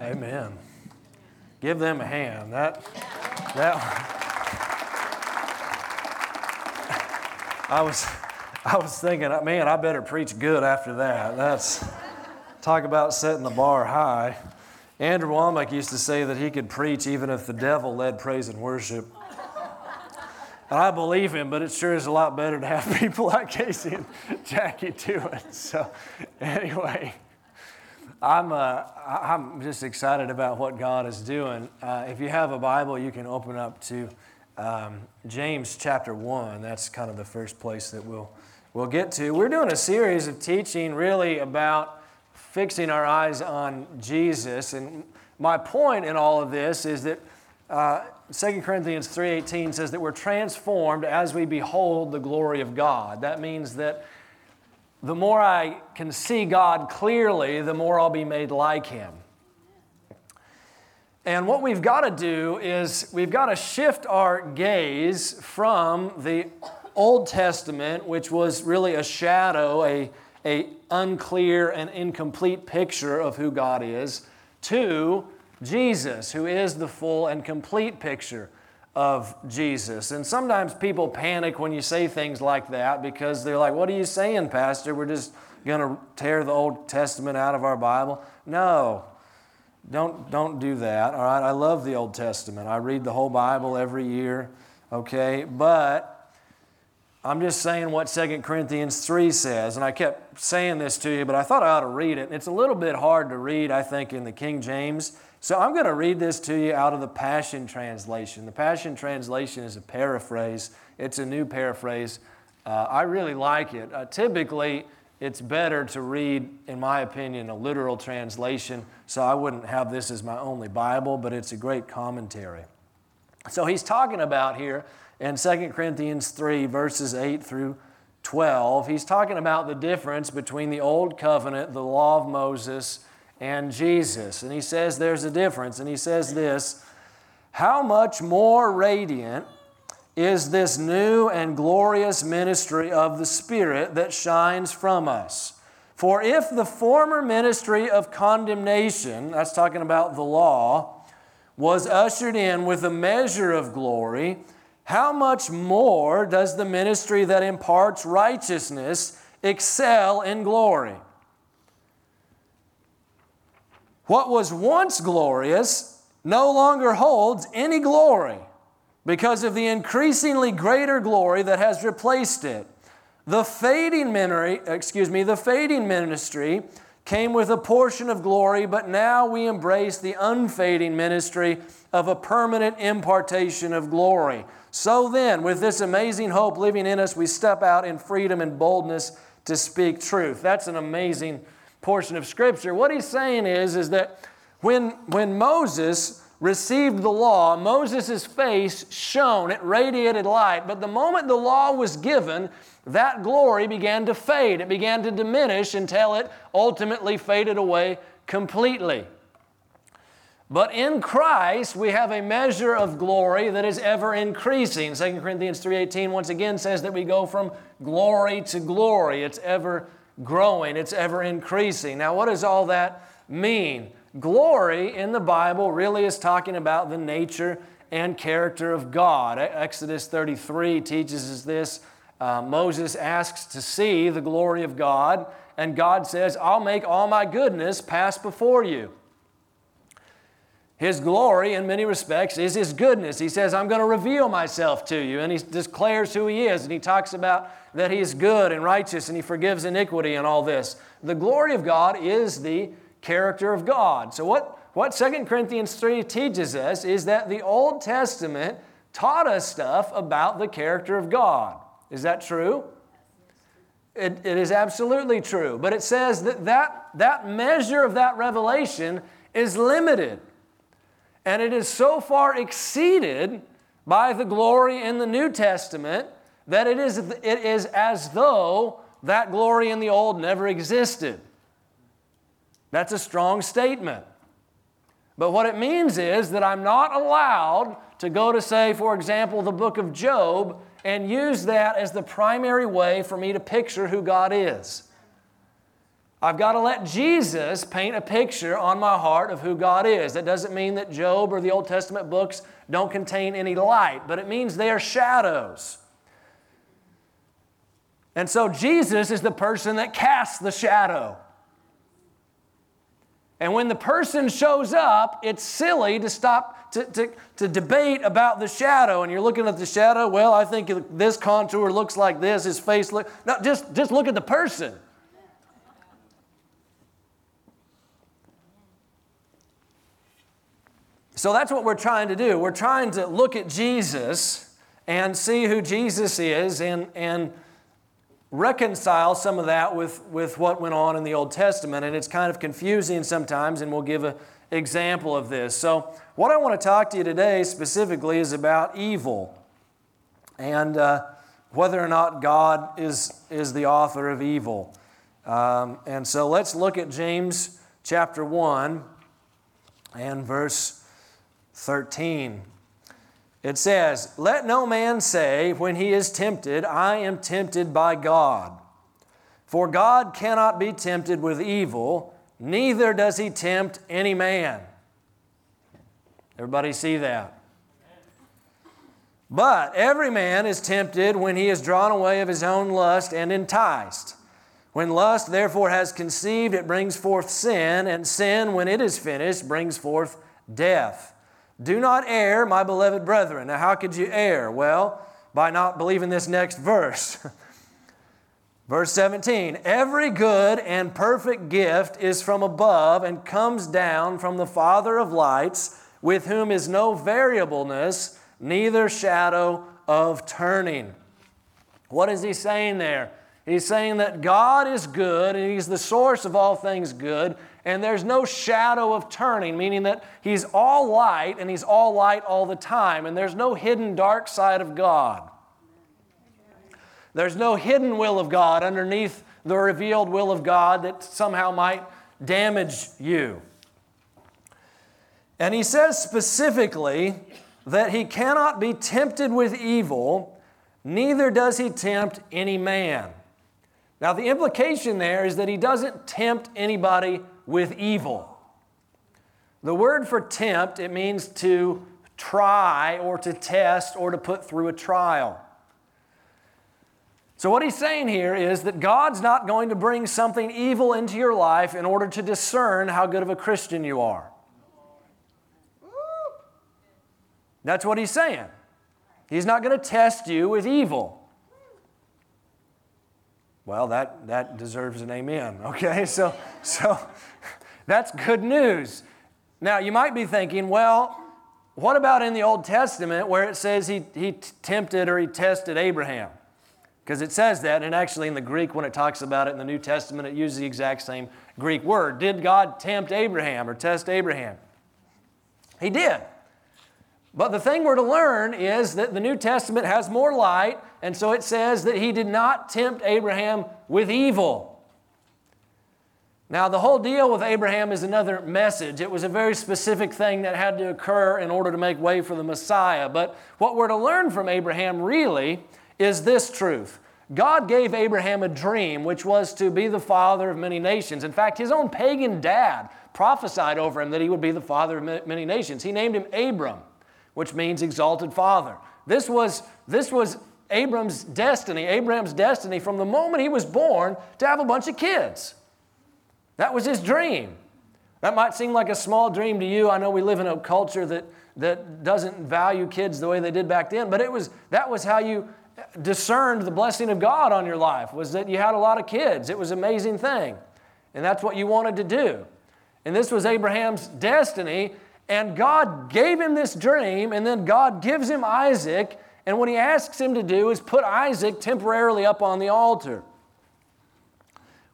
Amen. Give them a hand. That, that, I was, I was thinking, man, I better preach good after that. That's, talk about setting the bar high. Andrew Wommack used to say that he could preach even if the devil led praise and worship. And I believe him, but it sure is a lot better to have people like Casey and Jackie do it. So, anyway, I'm, uh, I'm just excited about what God is doing. Uh, if you have a Bible, you can open up to um, James chapter 1. That's kind of the first place that we'll, we'll get to. We're doing a series of teaching really about fixing our eyes on Jesus. And my point in all of this is that uh, 2 Corinthians 3:18 says that we're transformed as we behold the glory of God. That means that the more I can see God clearly, the more I'll be made like him. And what we've got to do is we've got to shift our gaze from the Old Testament, which was really a shadow, a, a unclear and incomplete picture of who God is, to Jesus, who is the full and complete picture of Jesus. And sometimes people panic when you say things like that because they're like, What are you saying, Pastor? We're just going to tear the Old Testament out of our Bible. No, don't, don't do that. All right, I love the Old Testament. I read the whole Bible every year, okay? But I'm just saying what 2 Corinthians 3 says. And I kept saying this to you, but I thought I ought to read it. It's a little bit hard to read, I think, in the King James. So I'm going to read this to you out of the Passion Translation. The Passion Translation is a paraphrase, it's a new paraphrase. Uh, I really like it. Uh, typically, it's better to read, in my opinion, a literal translation, so I wouldn't have this as my only Bible, but it's a great commentary. So he's talking about here in 2 Corinthians 3, verses 8 through 12, he's talking about the difference between the Old Covenant, the law of Moses, and Jesus. And he says there's a difference. And he says this How much more radiant is this new and glorious ministry of the Spirit that shines from us? For if the former ministry of condemnation, that's talking about the law, was ushered in with a measure of glory, how much more does the ministry that imparts righteousness excel in glory? What was once glorious no longer holds any glory because of the increasingly greater glory that has replaced it. The fading ministry, excuse me, the fading ministry came with a portion of glory, but now we embrace the unfading ministry of a permanent impartation of glory. So then, with this amazing hope living in us, we step out in freedom and boldness to speak truth. That's an amazing portion of Scripture. What he's saying is, is that when, when Moses received the law, Moses' face shone, it radiated light. But the moment the law was given, that glory began to fade. It began to diminish until it ultimately faded away completely. But in Christ, we have a measure of glory that is ever increasing. 2 Corinthians 3.18 once again says that we go from glory to glory. It's ever growing, it's ever increasing. Now, what does all that mean? Glory in the Bible really is talking about the nature and character of God. Exodus 33 teaches us this. Uh, Moses asks to see the glory of God, and God says, I'll make all my goodness pass before you. His glory, in many respects, is His goodness. He says, I'm going to reveal myself to you. And He declares who He is. And He talks about that He is good and righteous and He forgives iniquity and all this. The glory of God is the character of God. So, what, what 2 Corinthians 3 teaches us is that the Old Testament taught us stuff about the character of God. Is that true? It, it is absolutely true. But it says that, that that measure of that revelation is limited. And it is so far exceeded by the glory in the New Testament that it is, it is as though that glory in the Old never existed. That's a strong statement. But what it means is that I'm not allowed to go to, say, for example, the book of Job and use that as the primary way for me to picture who God is. I've got to let Jesus paint a picture on my heart of who God is. That doesn't mean that Job or the Old Testament books don't contain any light, but it means they are shadows. And so Jesus is the person that casts the shadow. And when the person shows up, it's silly to stop to, to, to debate about the shadow. And you're looking at the shadow, well, I think this contour looks like this, his face look. No, just, just look at the person. So that's what we're trying to do. We're trying to look at Jesus and see who Jesus is and, and reconcile some of that with, with what went on in the Old Testament. And it's kind of confusing sometimes, and we'll give an example of this. So, what I want to talk to you today specifically is about evil and uh, whether or not God is, is the author of evil. Um, and so, let's look at James chapter 1 and verse 13. It says, Let no man say when he is tempted, I am tempted by God. For God cannot be tempted with evil, neither does he tempt any man. Everybody see that? But every man is tempted when he is drawn away of his own lust and enticed. When lust therefore has conceived, it brings forth sin, and sin, when it is finished, brings forth death. Do not err, my beloved brethren. Now, how could you err? Well, by not believing this next verse. verse 17 Every good and perfect gift is from above and comes down from the Father of lights, with whom is no variableness, neither shadow of turning. What is he saying there? He's saying that God is good and He's the source of all things good, and there's no shadow of turning, meaning that He's all light and He's all light all the time, and there's no hidden dark side of God. There's no hidden will of God underneath the revealed will of God that somehow might damage you. And he says specifically that he cannot be tempted with evil, neither does he tempt any man. Now, the implication there is that he doesn't tempt anybody with evil. The word for tempt, it means to try or to test or to put through a trial. So, what he's saying here is that God's not going to bring something evil into your life in order to discern how good of a Christian you are. That's what he's saying. He's not going to test you with evil. Well, that, that deserves an amen, okay? So, so that's good news. Now, you might be thinking, well, what about in the Old Testament where it says he, he tempted or he tested Abraham? Because it says that, and actually in the Greek, when it talks about it in the New Testament, it uses the exact same Greek word. Did God tempt Abraham or test Abraham? He did. But the thing we're to learn is that the New Testament has more light, and so it says that he did not tempt Abraham with evil. Now, the whole deal with Abraham is another message. It was a very specific thing that had to occur in order to make way for the Messiah. But what we're to learn from Abraham really is this truth God gave Abraham a dream, which was to be the father of many nations. In fact, his own pagan dad prophesied over him that he would be the father of many nations. He named him Abram which means exalted father. This was, this was Abram's destiny, Abraham's destiny from the moment he was born to have a bunch of kids. That was his dream. That might seem like a small dream to you. I know we live in a culture that, that doesn't value kids the way they did back then, but it was, that was how you discerned the blessing of God on your life, was that you had a lot of kids. It was an amazing thing. And that's what you wanted to do. And this was Abraham's destiny, and God gave him this dream, and then God gives him Isaac. And what he asks him to do is put Isaac temporarily up on the altar.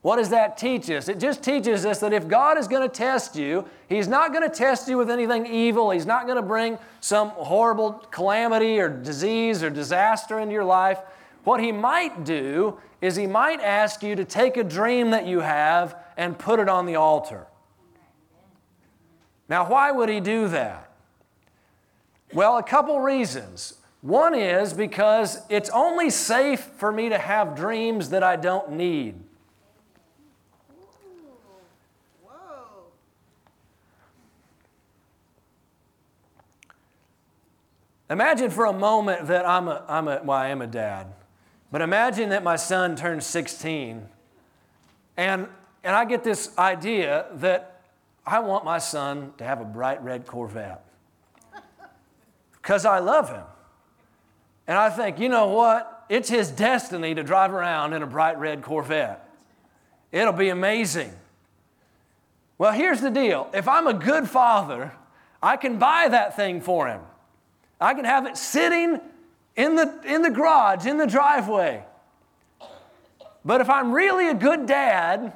What does that teach us? It just teaches us that if God is going to test you, He's not going to test you with anything evil. He's not going to bring some horrible calamity or disease or disaster into your life. What He might do is He might ask you to take a dream that you have and put it on the altar. Now, why would he do that? Well, a couple reasons. One is because it's only safe for me to have dreams that I don't need. Imagine for a moment that I'm a, I'm a, well, I am a dad, but imagine that my son turns 16 and, and I get this idea that I want my son to have a bright red Corvette because I love him. And I think, you know what? It's his destiny to drive around in a bright red Corvette. It'll be amazing. Well, here's the deal if I'm a good father, I can buy that thing for him. I can have it sitting in the, in the garage, in the driveway. But if I'm really a good dad,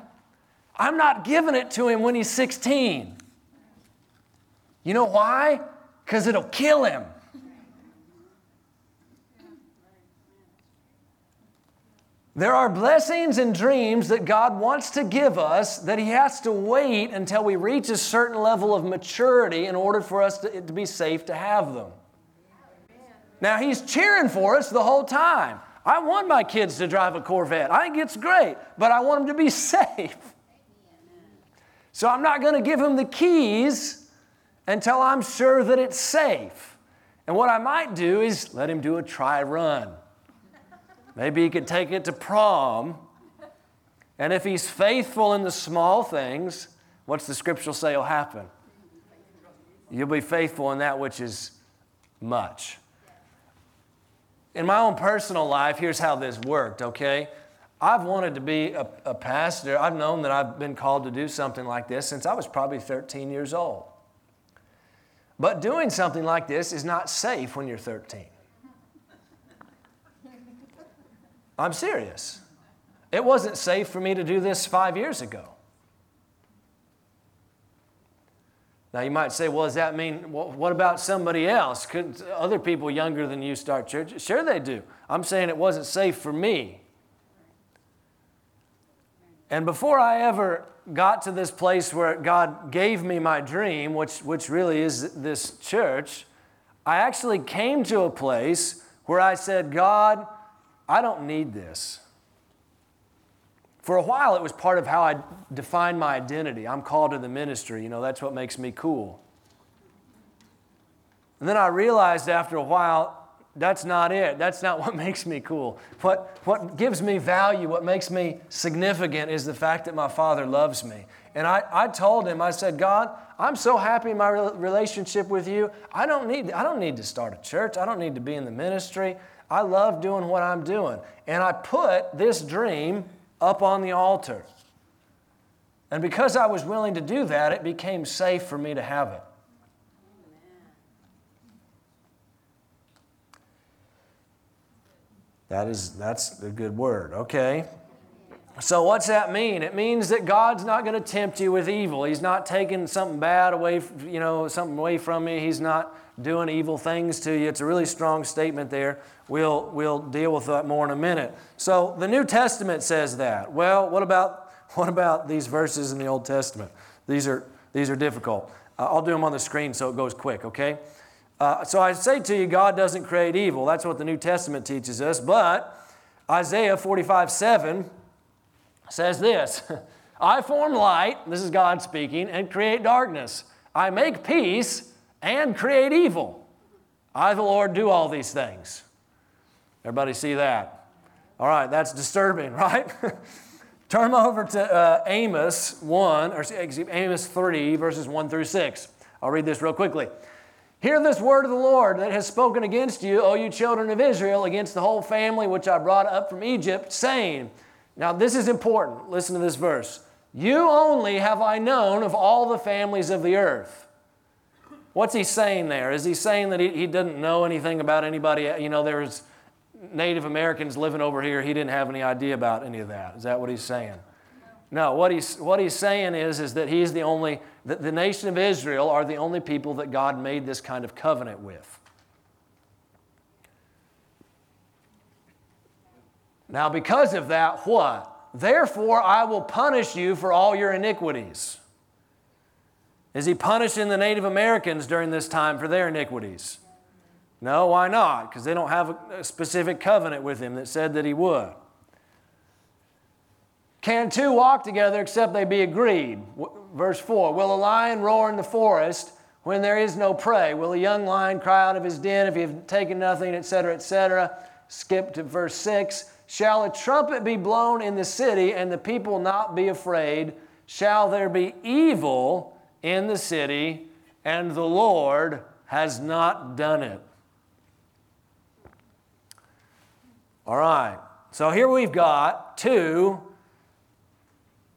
I'm not giving it to him when he's 16. You know why? Because it'll kill him. There are blessings and dreams that God wants to give us that He has to wait until we reach a certain level of maturity in order for us to, to be safe to have them. Now, He's cheering for us the whole time. I want my kids to drive a Corvette. I think it's great, but I want them to be safe. So I'm not going to give him the keys until I'm sure that it's safe. And what I might do is let him do a try run. Maybe he could take it to prom. And if he's faithful in the small things, what's the scriptural say will happen? You'll be faithful in that which is much. In my own personal life, here's how this worked, okay? I've wanted to be a, a, pastor. I've known that I've been called to do something like this since I was probably 13 years old. But doing something like this is not safe when you're 13. I'm serious. It wasn't safe for me to do this five years ago. Now you might say, well, does that mean, what about somebody else? Could other people younger than you start church? Sure, they do. I'm saying it wasn't safe for me. And before I ever got to this place where God gave me my dream, which, which really is this church, I actually came to a place where I said, God, I don't need this. For a while, it was part of how I defined my identity. I'm called to the ministry, you know, that's what makes me cool. And then I realized after a while, that's not it. That's not what makes me cool. What, what gives me value, what makes me significant is the fact that my father loves me. And I, I told him, I said, God, I'm so happy in my relationship with you. I don't, need, I don't need to start a church. I don't need to be in the ministry. I love doing what I'm doing. And I put this dream up on the altar. And because I was willing to do that, it became safe for me to have it. That is that's a good word. Okay. So what's that mean? It means that God's not going to tempt you with evil. He's not taking something bad away, you know, something away from you. He's not doing evil things to you. It's a really strong statement there. We'll, we'll deal with that more in a minute. So the New Testament says that. Well, what about, what about these verses in the Old Testament? These are, these are difficult. I'll do them on the screen so it goes quick, okay? Uh, so I say to you, God doesn't create evil. That's what the New Testament teaches us. But Isaiah 45 7 says this I form light, this is God speaking, and create darkness. I make peace and create evil. I, the Lord, do all these things. Everybody see that? All right, that's disturbing, right? Turn over to uh, Amos 1, or Amos 3, verses 1 through 6. I'll read this real quickly. Hear this word of the Lord that has spoken against you, O you children of Israel, against the whole family which I brought up from Egypt, saying, Now this is important. Listen to this verse. You only have I known of all the families of the earth. What's he saying there? Is he saying that he, he didn't know anything about anybody? You know, there's Native Americans living over here, he didn't have any idea about any of that. Is that what he's saying? No, what he's, what he's saying is, is that he's the only, that the nation of Israel are the only people that God made this kind of covenant with. Now, because of that, what? Therefore, I will punish you for all your iniquities. Is he punishing the Native Americans during this time for their iniquities? No, why not? Because they don't have a specific covenant with him that said that he would. Can two walk together except they be agreed? Verse 4 Will a lion roar in the forest? when there is no prey? Will a young lion cry out of his den if he have taken nothing, etc., etc.? Skip to verse 6. Shall a trumpet be blown in the city and the people not be afraid? Shall there be evil in the city and the Lord has not done it? All right, so here we've got two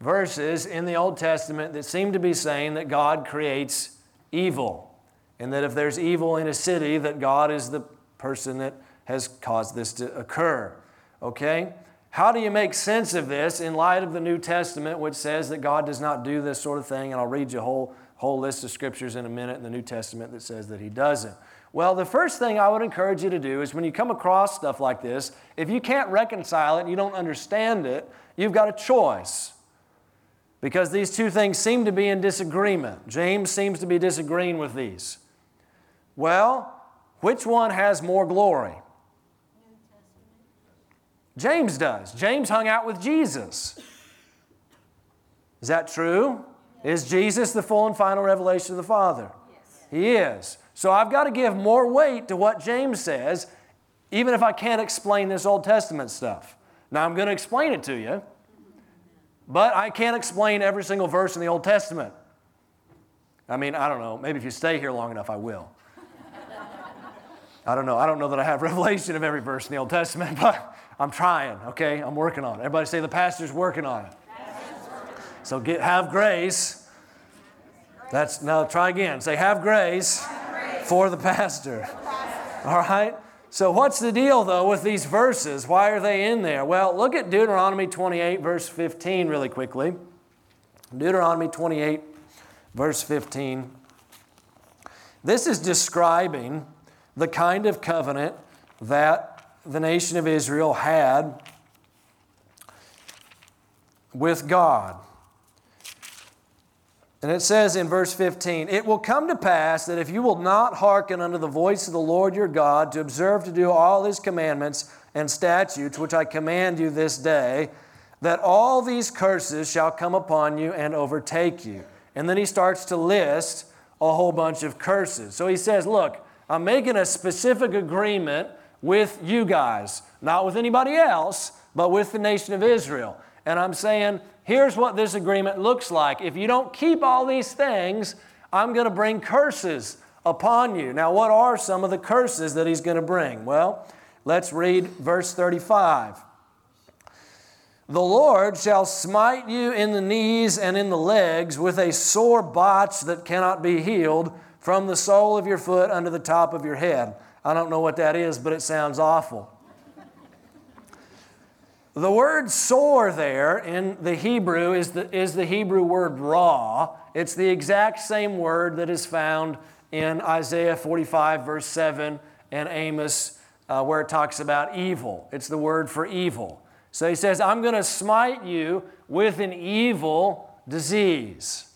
verses in the Old Testament that seem to be saying that God creates evil. And that if there's evil in a city, that God is the person that has caused this to occur. Okay? How do you make sense of this in light of the New Testament, which says that God does not do this sort of thing? And I'll read you a whole, whole list of scriptures in a minute in the New Testament that says that He doesn't. Well, the first thing I would encourage you to do is when you come across stuff like this, if you can't reconcile it and you don't understand it, you've got a choice because these two things seem to be in disagreement. James seems to be disagreeing with these. Well, which one has more glory? James does. James hung out with Jesus. Is that true? Is Jesus the full and final revelation of the Father? Yes. He is. So I've got to give more weight to what James says, even if I can't explain this Old Testament stuff. Now I'm going to explain it to you. But I can't explain every single verse in the Old Testament. I mean, I don't know. Maybe if you stay here long enough, I will. I don't know. I don't know that I have revelation of every verse in the Old Testament, but I'm trying, okay? I'm working on it. Everybody say the pastor's working on it. So get have grace. That's now try again. Say have grace, for the pastor. All right? So, what's the deal though with these verses? Why are they in there? Well, look at Deuteronomy 28, verse 15, really quickly. Deuteronomy 28, verse 15. This is describing the kind of covenant that the nation of Israel had with God. And it says in verse 15, It will come to pass that if you will not hearken unto the voice of the Lord your God to observe to do all his commandments and statutes which I command you this day, that all these curses shall come upon you and overtake you. And then he starts to list a whole bunch of curses. So he says, Look, I'm making a specific agreement with you guys, not with anybody else, but with the nation of Israel. And I'm saying, here's what this agreement looks like. If you don't keep all these things, I'm going to bring curses upon you. Now, what are some of the curses that he's going to bring? Well, let's read verse 35. The Lord shall smite you in the knees and in the legs with a sore botch that cannot be healed from the sole of your foot unto the top of your head. I don't know what that is, but it sounds awful. The word sore there in the Hebrew is the, is the Hebrew word ra. It's the exact same word that is found in Isaiah 45, verse 7, and Amos, uh, where it talks about evil. It's the word for evil. So he says, I'm going to smite you with an evil disease.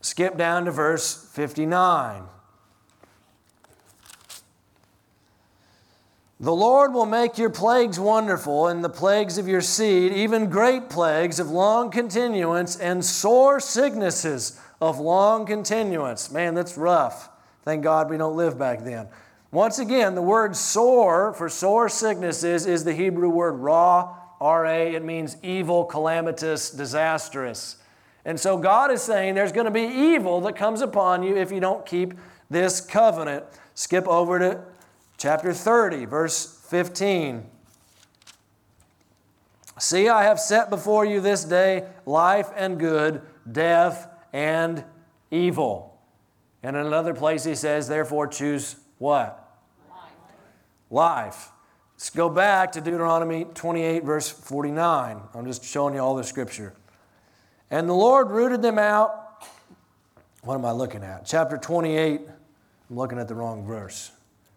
Skip down to verse 59. The Lord will make your plagues wonderful, and the plagues of your seed, even great plagues of long continuance, and sore sicknesses of long continuance. Man, that's rough. Thank God we don't live back then. Once again, the word sore for sore sicknesses is the Hebrew word ra, R A. It means evil, calamitous, disastrous. And so God is saying there's going to be evil that comes upon you if you don't keep this covenant. Skip over to chapter 30, verse 15. See, I have set before you this day life and good, death and evil. And in another place, he says, therefore, choose what? Life. Life. Let's go back to Deuteronomy 28, verse 49. I'm just showing you all the scripture. And the Lord rooted them out. What am I looking at? Chapter 28. I'm looking at the wrong verse.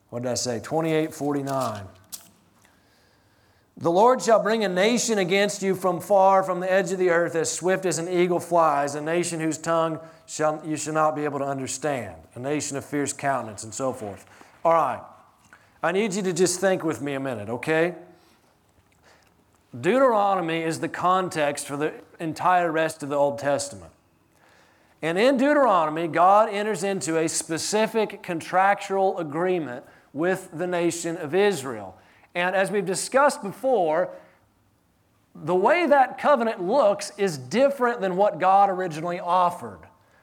What did I say? 28 49. The Lord shall bring a nation against you from far, from the edge of the earth, as swift as an eagle flies, a nation whose tongue shall, you shall not be able to understand, a nation of fierce countenance, and so forth. All right. I need you to just think with me a minute, okay? Deuteronomy is the context for the entire rest of the Old Testament. And in Deuteronomy, God enters into a specific contractual agreement with the nation of Israel. And as we've discussed before, the way that covenant looks is different than what God originally offered.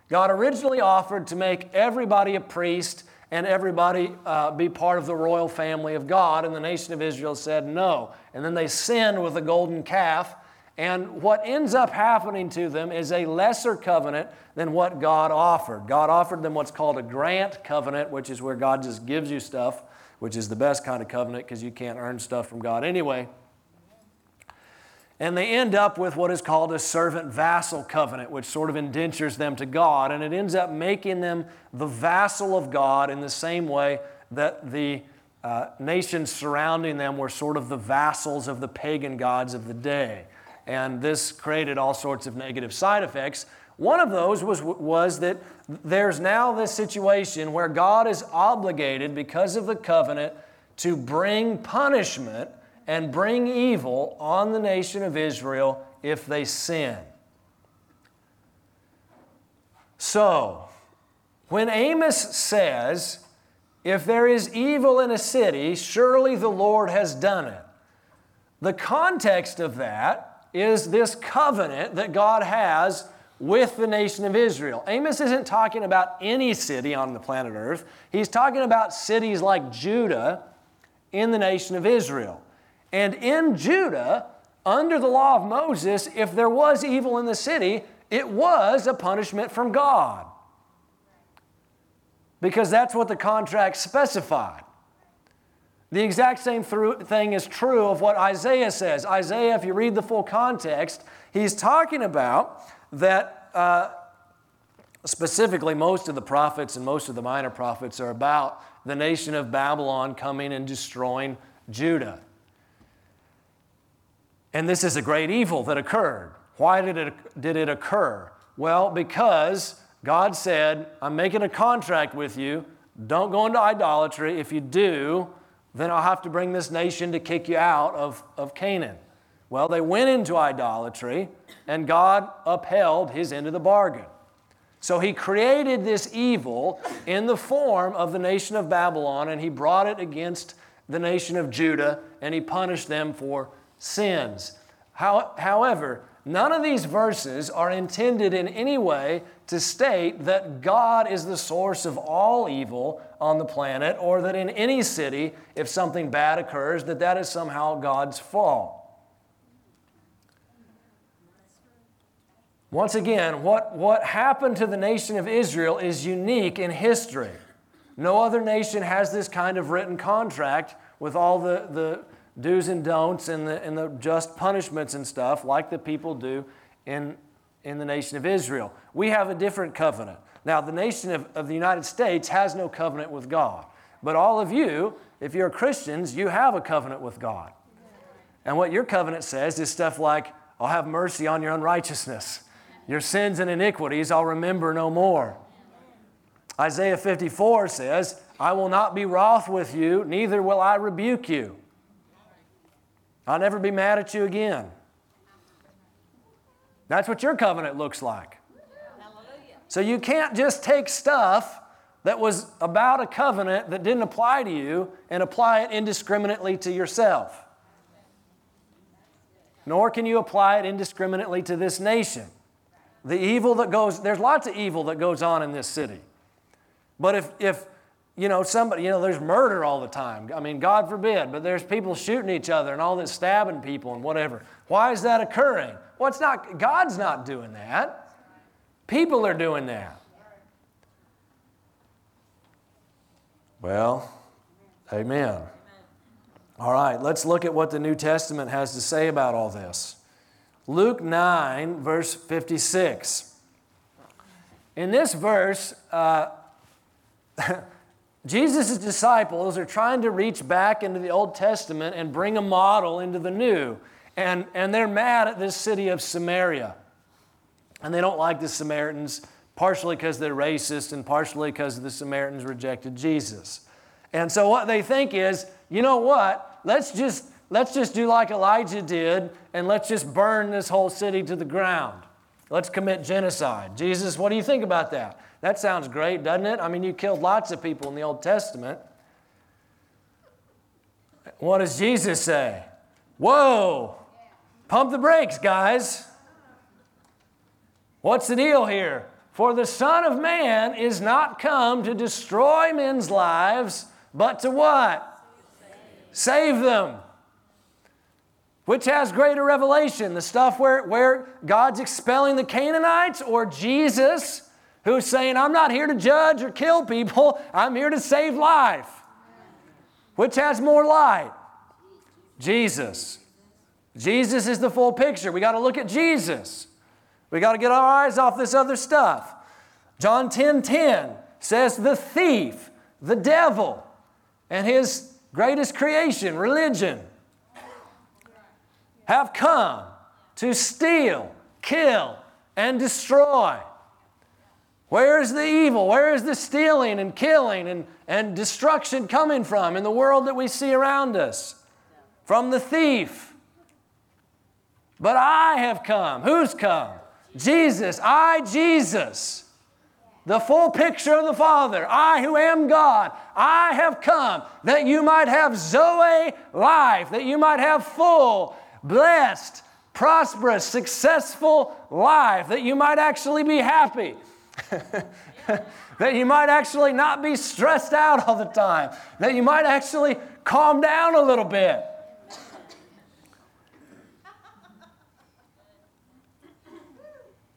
God originally offered to make everybody a priest and everybody uh, be part of the royal family of God, and the nation of Israel said no. And then they sinned with the golden calf, and what ends up happening to them is a lesser covenant than what God offered. God offered them what's called a grant covenant, which is where God just gives you stuff, which is the best kind of covenant because you can't earn stuff from God anyway. And they end up with what is called a servant vassal covenant, which sort of indentures them to God. And it ends up making them the vassal of God in the same way that the uh, nations surrounding them were sort of the vassals of the pagan gods of the day. And this created all sorts of negative side effects. One of those was, was that there's now this situation where God is obligated, because of the covenant, to bring punishment and bring evil on the nation of Israel if they sin. So, when Amos says, If there is evil in a city, surely the Lord has done it, the context of that is this covenant that God has with the nation of Israel. Amos isn't talking about any city on the planet Earth, he's talking about cities like Judah in the nation of Israel. And in Judah, under the law of Moses, if there was evil in the city, it was a punishment from God. Because that's what the contract specified. The exact same thing is true of what Isaiah says. Isaiah, if you read the full context, he's talking about that uh, specifically most of the prophets and most of the minor prophets are about the nation of Babylon coming and destroying Judah. And this is a great evil that occurred. Why did it, did it occur? Well, because God said, I'm making a contract with you. Don't go into idolatry. If you do, then I'll have to bring this nation to kick you out of, of Canaan. Well, they went into idolatry, and God upheld his end of the bargain. So he created this evil in the form of the nation of Babylon, and he brought it against the nation of Judah, and he punished them for sins. How, however, none of these verses are intended in any way to state that God is the source of all evil on the planet or that in any city, if something bad occurs, that that is somehow God's fault. Once again, what, what happened to the nation of Israel is unique in history. No other nation has this kind of written contract with all the, the do's and don'ts and the, and the just punishments and stuff like the people do in, in the nation of Israel. We have a different covenant. Now, the nation of, of the United States has no covenant with God. But all of you, if you're Christians, you have a covenant with God. And what your covenant says is stuff like, I'll have mercy on your unrighteousness. Your sins and iniquities I'll remember no more. Isaiah 54 says, I will not be wroth with you, neither will I rebuke you. I'll never be mad at you again. That's what your covenant looks like. So you can't just take stuff that was about a covenant that didn't apply to you and apply it indiscriminately to yourself. Nor can you apply it indiscriminately to this nation. The evil that goes, there's lots of evil that goes on in this city. But if, if you know, somebody, you know, there's murder all the time. I mean, God forbid, but there's people shooting each other and all this stabbing people and whatever. Why is that occurring? Well, it's not, God's not doing that. People are doing that. Well, amen. All right, let's look at what the New Testament has to say about all this. Luke 9, verse 56. In this verse, uh, Jesus' disciples are trying to reach back into the Old Testament and bring a model into the New. And, and they're mad at this city of Samaria. And they don't like the Samaritans, partially because they're racist and partially because the Samaritans rejected Jesus. And so what they think is, you know what? Let's just let's just do like Elijah did and let's just burn this whole city to the ground. Let's commit genocide. Jesus, what do you think about that? That sounds great, doesn't it? I mean, you killed lots of people in the Old Testament. What does Jesus say? Whoa, pump the brakes, guys. What's the deal here? For the Son of Man is not come to destroy men's lives, but to what? Save them. Which has greater revelation? The stuff where, where God's expelling the Canaanites or Jesus who's saying, I'm not here to judge or kill people, I'm here to save life? Which has more light? Jesus. Jesus is the full picture. We got to look at Jesus. We got to get our eyes off this other stuff. John 10 10 says, The thief, the devil, and his greatest creation, religion, have come to steal, kill, and destroy. Where is the evil? Where is the stealing and killing and, and destruction coming from in the world that we see around us? From the thief. But I have come. Who's come? Jesus. I, Jesus. The full picture of the Father. I who am God. I have come that you might have Zoe life, that you might have full, blessed, prosperous, successful life, that you might actually be happy. that you might actually not be stressed out all the time, that you might actually calm down a little bit.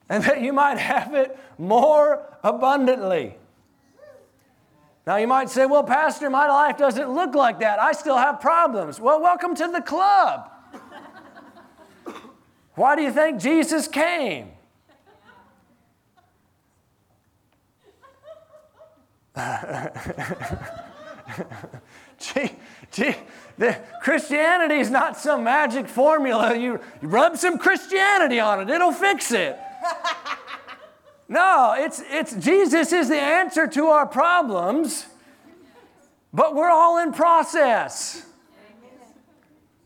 and that you might have it more abundantly. Now, you might say, Well, Pastor, my life doesn't look like that. I still have problems. Well, welcome to the club. Why do you think Jesus came? gee, gee, the Christianity is not some magic formula. You, you rub some Christianity on it, it'll fix it. No, it's, it's Jesus is the answer to our problems, but we're all in process.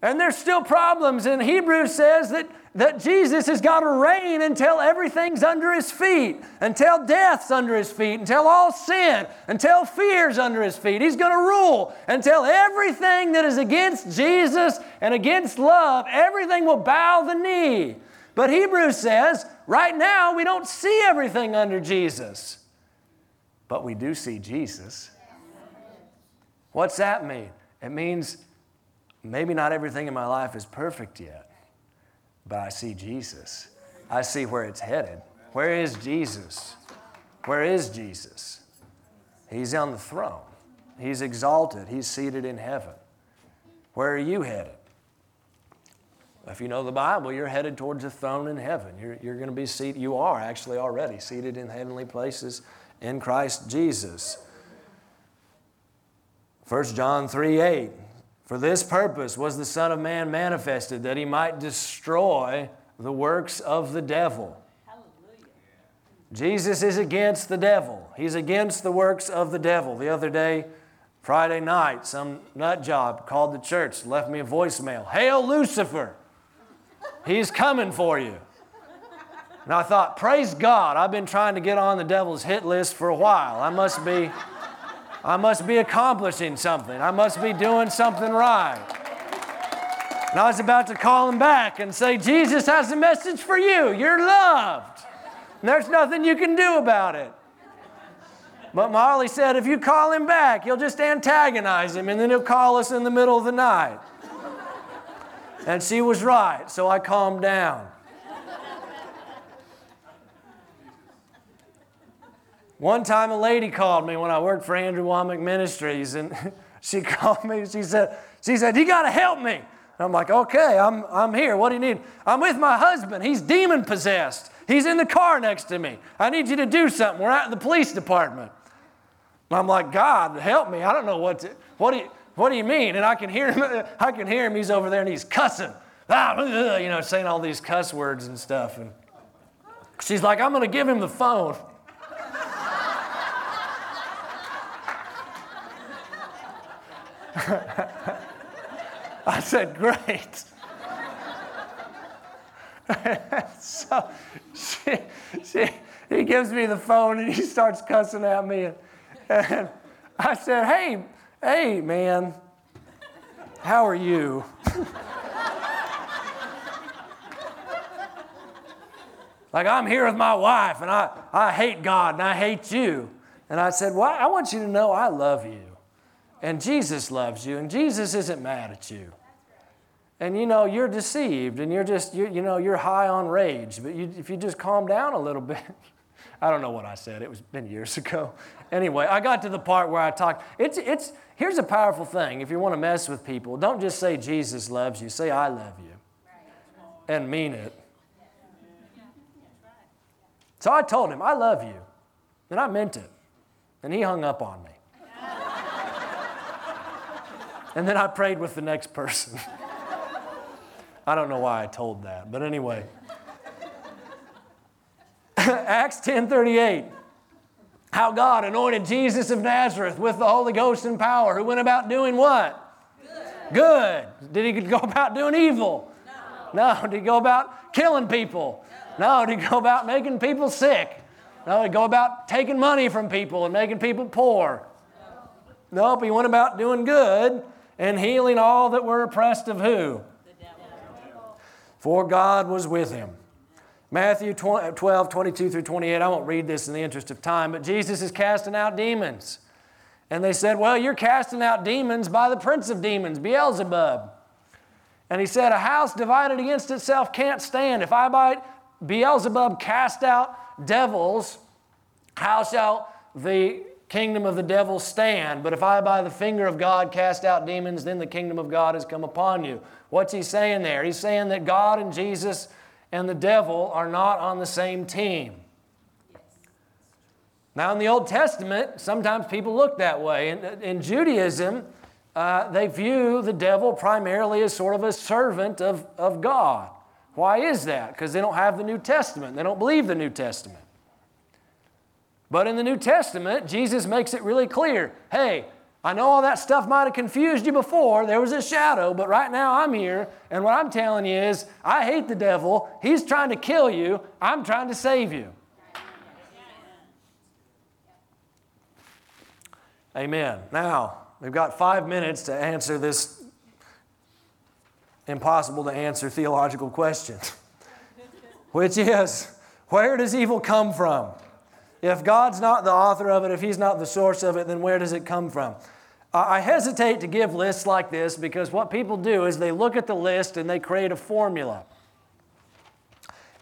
And there's still problems. And Hebrews says that that Jesus has got to reign until everything's under his feet, until death's under his feet, until all sin, until fear's under his feet. He's going to rule until everything that is against Jesus and against love, everything will bow the knee. But Hebrews says, right now we don't see everything under Jesus, but we do see Jesus. What's that mean? It means maybe not everything in my life is perfect yet but I see Jesus. I see where it's headed. Where is Jesus? Where is Jesus? He's on the throne. He's exalted. He's seated in heaven. Where are you headed? If you know the Bible, you're headed towards a throne in heaven. You're, you're going to be seated, you are actually already seated in heavenly places in Christ Jesus. 1 John 3 8 for this purpose was the Son of Man manifested, that he might destroy the works of the devil. Hallelujah. Jesus is against the devil. He's against the works of the devil. The other day, Friday night, some nut job called the church, left me a voicemail. Hail Lucifer! He's coming for you. And I thought, praise God, I've been trying to get on the devil's hit list for a while. I must be I must be accomplishing something. I must be doing something right. And I was about to call him back and say, Jesus has a message for you. You're loved. And there's nothing you can do about it. But Molly said, if you call him back, you'll just antagonize him and then he'll call us in the middle of the night. And she was right, so I calmed down. One time a lady called me when I worked for Andrew Wommack Ministries, and she called me. She said, she said, you got to help me. And I'm like, okay, I'm, I'm here. What do you need? I'm with my husband. He's demon possessed. He's in the car next to me. I need you to do something. We're out in the police department. And I'm like, God, help me. I don't know what to, what do you, what do you mean? And I can hear him, I can hear him. He's over there and he's cussing. Ah, you know, saying all these cuss words and stuff. And she's like, I'm going to give him the phone. I said, Great. so she, she, he gives me the phone and he starts cussing at me. And, and I said, Hey, hey, man, how are you? like, I'm here with my wife and I, I hate God and I hate you. And I said, Well, I want you to know I love you. And Jesus loves you. And Jesus isn't mad at you. And you know, you're deceived and you're just, you're, you know, you're high on rage. But you, if you just calm down a little bit, I don't know what I said. It was been years ago. Anyway, I got to the part where I talked. It's, it's, here's a powerful thing. If you want to mess with people, don't just say Jesus loves you. Say I love you. And mean it. So I told him, I love you. And I meant it. And he hung up on me. And then I prayed with the next person. I don't know why I told that, but anyway. Acts 10:38. How God anointed Jesus of Nazareth with the Holy Ghost and power, who went about doing what? Good. Good. Did he go about doing evil? No. No. Did he go about killing people? No. no. Did he go about making people sick? No. Did he go about taking money from people and making people poor? No. Nope. He went about doing good and healing all that were oppressed of who? For God was with him. Matthew 12, 22 through 28. I won't read this in the interest of time, but Jesus is casting out demons. And they said, Well, you're casting out demons by the prince of demons, Beelzebub. And he said, A house divided against itself can't stand. If I by Beelzebub cast out devils, how shall the kingdom of the devil stand? But if I by the finger of God cast out demons, then the kingdom of God has come upon you. What's he saying there? He's saying that God and Jesus and the devil are not on the same team. Now, in the Old Testament, sometimes people look that way. In, in Judaism, uh, they view the devil primarily as sort of a servant of, of God. Why is that? Because they don't have the New Testament, they don't believe the New Testament. But in the New Testament, Jesus makes it really clear hey, I know all that stuff might have confused you before. There was a shadow, but right now I'm here, and what I'm telling you is I hate the devil. He's trying to kill you. I'm trying to save you. Amen. Now, we've got five minutes to answer this impossible to answer theological question, which is where does evil come from? If God's not the author of it, if He's not the source of it, then where does it come from? I hesitate to give lists like this because what people do is they look at the list and they create a formula.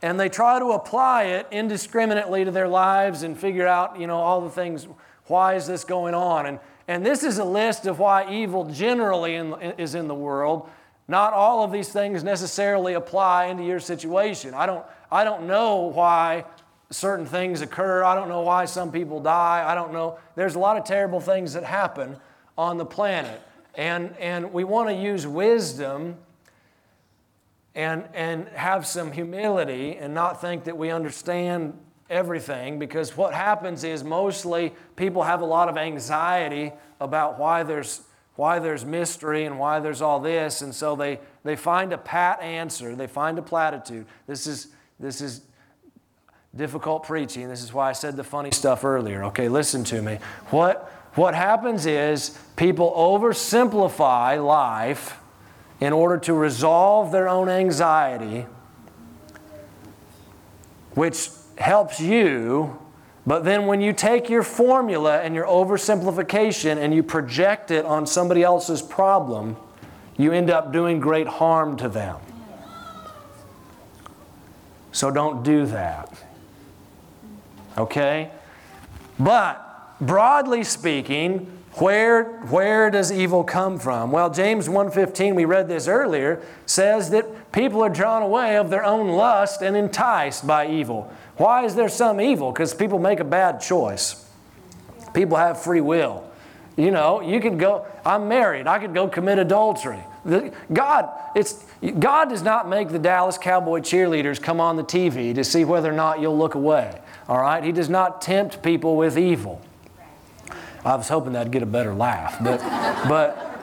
And they try to apply it indiscriminately to their lives and figure out, you know, all the things. Why is this going on? And, and this is a list of why evil generally in, is in the world. Not all of these things necessarily apply into your situation. I don't, I don't know why certain things occur. I don't know why some people die. I don't know. There's a lot of terrible things that happen on the planet. And, and we want to use wisdom and, and have some humility and not think that we understand everything because what happens is mostly people have a lot of anxiety about why there's why there's mystery and why there's all this and so they they find a pat answer they find a platitude this is this is difficult preaching. This is why I said the funny stuff earlier. Okay, listen to me. What, what happens is people oversimplify life in order to resolve their own anxiety, which helps you. But then when you take your formula and your oversimplification and you project it on somebody else's problem, you end up doing great harm to them. So don't do that okay? But broadly speaking, where, where does evil come from? Well, James 1:15, we read this earlier, says that people are drawn away of their own lust and enticed by evil. Why is there some evil? Because people make a bad choice. People have free will. You know, you could go, I'm married, I could go commit adultery. God, it's, God does not make the Dallas Cowboy cheerleaders come on the TV to see whether or not you'll look away. All right? He does not tempt people with evil. I was hoping that'd get a better laugh. But, but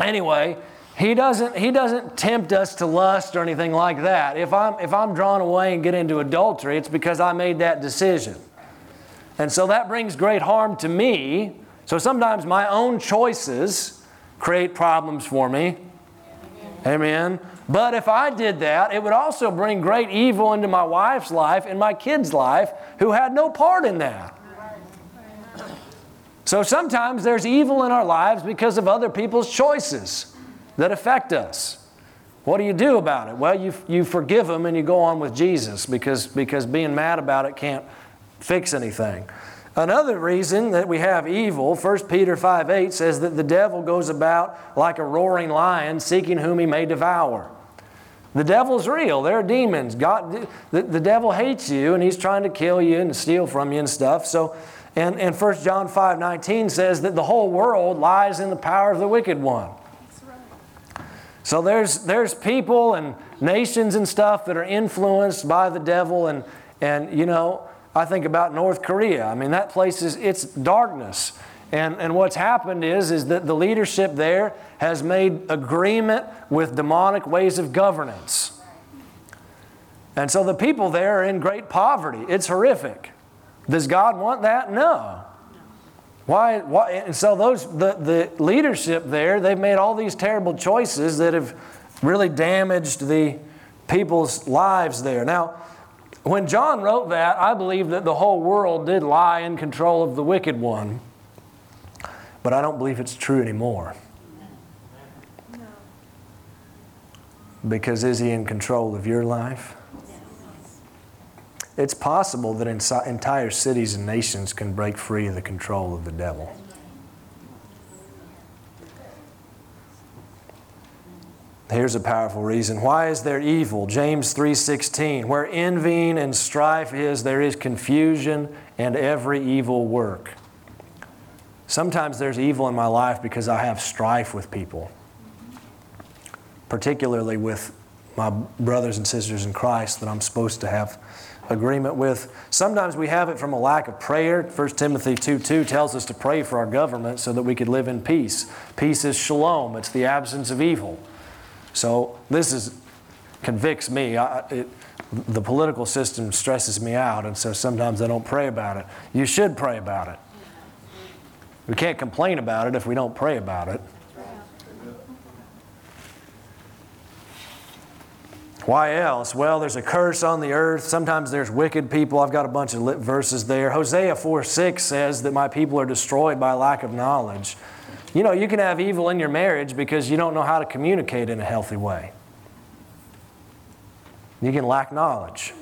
anyway, he doesn't, he doesn't tempt us to lust or anything like that. If I'm, if I'm drawn away and get into adultery, it's because I made that decision. And so that brings great harm to me. So sometimes my own choices create problems for me. Amen. But if I did that, it would also bring great evil into my wife's life and my kid's life who had no part in that. So sometimes there's evil in our lives because of other people's choices that affect us. What do you do about it? Well, you, you forgive them and you go on with Jesus because, because being mad about it can't fix anything. Another reason that we have evil, 1 Peter 5 8 says that the devil goes about like a roaring lion seeking whom he may devour. The devil's real. There are demons. God, the, the devil hates you and he's trying to kill you and steal from you and stuff. So, and, and 1 John 5 19 says that the whole world lies in the power of the wicked one. So there's, there's people and nations and stuff that are influenced by the devil. And, and, you know, I think about North Korea. I mean, that place is, it's darkness. And, and what's happened is, is that the leadership there has made agreement with demonic ways of governance. And so the people there are in great poverty. It's horrific. Does God want that? No. Why, why? And so those the, the leadership there, they've made all these terrible choices that have really damaged the people's lives there. Now, when John wrote that, I believe that the whole world did lie in control of the wicked one. But I don't believe it's true anymore. Because is he in control of your life? It's possible that entire cities and nations can break free of the control of the devil. Here's a powerful reason. Why is there evil? James 3:16, where envying and strife is, there is confusion and every evil work. Sometimes there's evil in my life because I have strife with people, particularly with my brothers and sisters in Christ that I'm supposed to have agreement with. Sometimes we have it from a lack of prayer. 1 Timothy 2 2 tells us to pray for our government so that we could live in peace. Peace is shalom, it's the absence of evil. So this is convicts me. I, it, the political system stresses me out, and so sometimes I don't pray about it. You should pray about it. We can't complain about it if we don't pray about it. Why else? Well, there's a curse on the earth. Sometimes there's wicked people. I've got a bunch of verses there. Hosea 4 6 says that my people are destroyed by lack of knowledge. You know, you can have evil in your marriage because you don't know how to communicate in a healthy way. You can lack knowledge.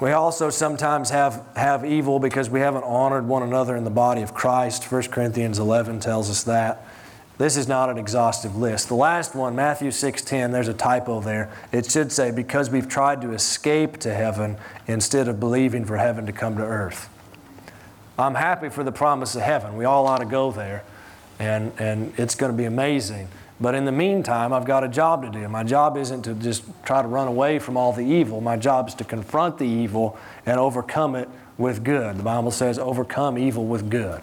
We also sometimes have, have evil because we haven't honored one another in the body of Christ. 1 Corinthians 11 tells us that. This is not an exhaustive list. The last one, Matthew 6:10, there's a typo there. It should say because we've tried to escape to heaven instead of believing for heaven to come to earth. I'm happy for the promise of heaven. We all ought to go there. And, and it's going to be amazing. But in the meantime, I've got a job to do. My job isn't to just try to run away from all the evil. My job is to confront the evil and overcome it with good. The Bible says, overcome evil with good.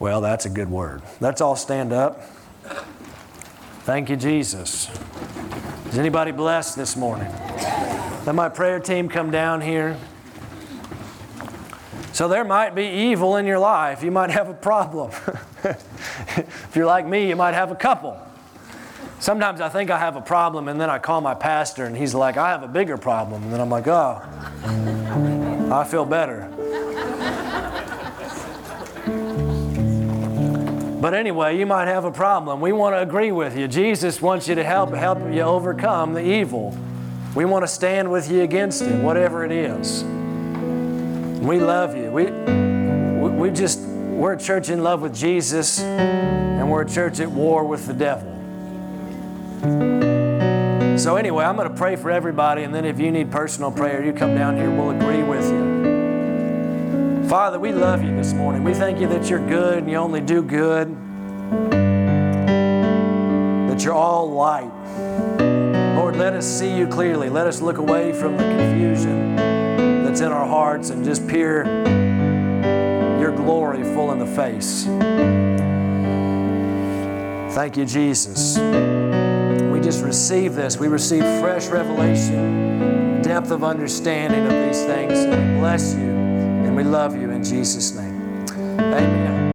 Well, that's a good word. Let's all stand up. Thank you, Jesus. Is anybody blessed this morning? Let my prayer team come down here. So there might be evil in your life. You might have a problem. if you're like me, you might have a couple. Sometimes I think I have a problem, and then I call my pastor, and he's like, I have a bigger problem. And then I'm like, oh, I feel better. But anyway, you might have a problem. We want to agree with you. Jesus wants you to help help you overcome the evil. We want to stand with you against it, whatever it is. We love you. We, we just, we're a church in love with Jesus, and we're a church at war with the devil. So, anyway, I'm going to pray for everybody, and then if you need personal prayer, you come down here, we'll agree with you. Father, we love you this morning. We thank you that you're good and you only do good, that you're all light. Lord, let us see you clearly. Let us look away from the confusion that's in our hearts and just peer your glory full in the face. Thank you, Jesus. We just receive this. We receive fresh revelation, depth of understanding of these things. And we bless you and we love you in Jesus' name. Amen.